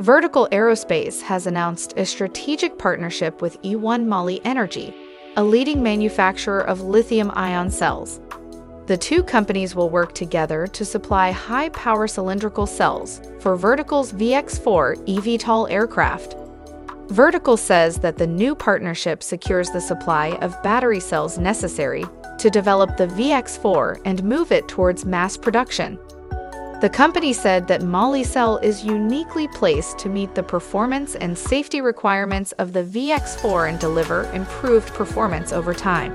Vertical Aerospace has announced a strategic partnership with E-One Moli Energy, a leading manufacturer of lithium ion cells. The two companies will work together to supply high power cylindrical cells for Vertical's VX4 eVTOL aircraft. Vertical says that the new partnership secures the supply of battery cells necessary to develop the VX4 and move it towards mass production. The company said that Molicel is uniquely placed to meet the performance and safety requirements of the VX4 and deliver improved performance over time.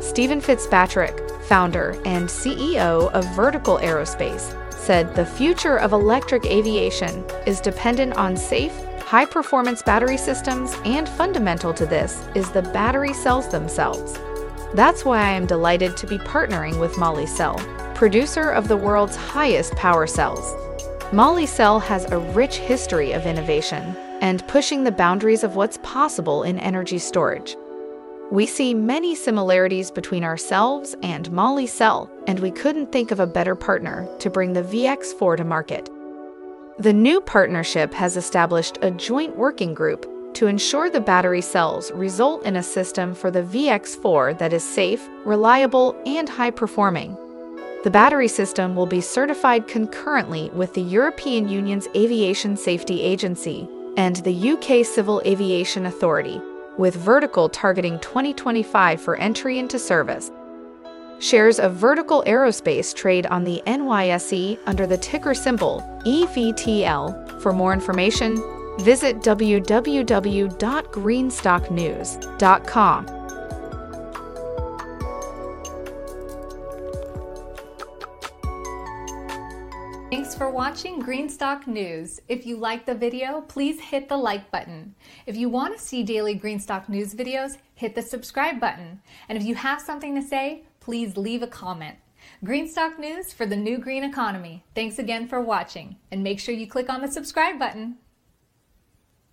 Stephen Fitzpatrick, founder and CEO of Vertical Aerospace, said the future of electric aviation is dependent on safe, high performance battery systems, and fundamental to this is the battery cells themselves. That's why I am delighted to be partnering with Molicel, producer of the world's highest power cells. Molicel has a rich history of innovation and pushing the boundaries of what's possible in energy storage. We see many similarities between ourselves and Molicel, and we couldn't think of a better partner to bring the VX4 to market. The new partnership has established a joint working group to ensure the battery cells result in a system for the VX4 that is safe, reliable, and high performing. The battery system will be certified concurrently with the European Union's Aviation Safety Agency and the UK Civil Aviation Authority with Vertical targeting 2025 for entry into service. Shares of Vertical Aerospace trade on the NYSE under the ticker symbol EVTL. For more information, visit www.greenstocknews.com. Thanks for watching Greenstock News. If you like the video, please hit the like button. If you want to see daily Greenstock News videos, hit the subscribe button. And if you have something to say, please leave a comment. Greenstock News for the new green economy. Thanks again for watching, and make sure you click on the subscribe button.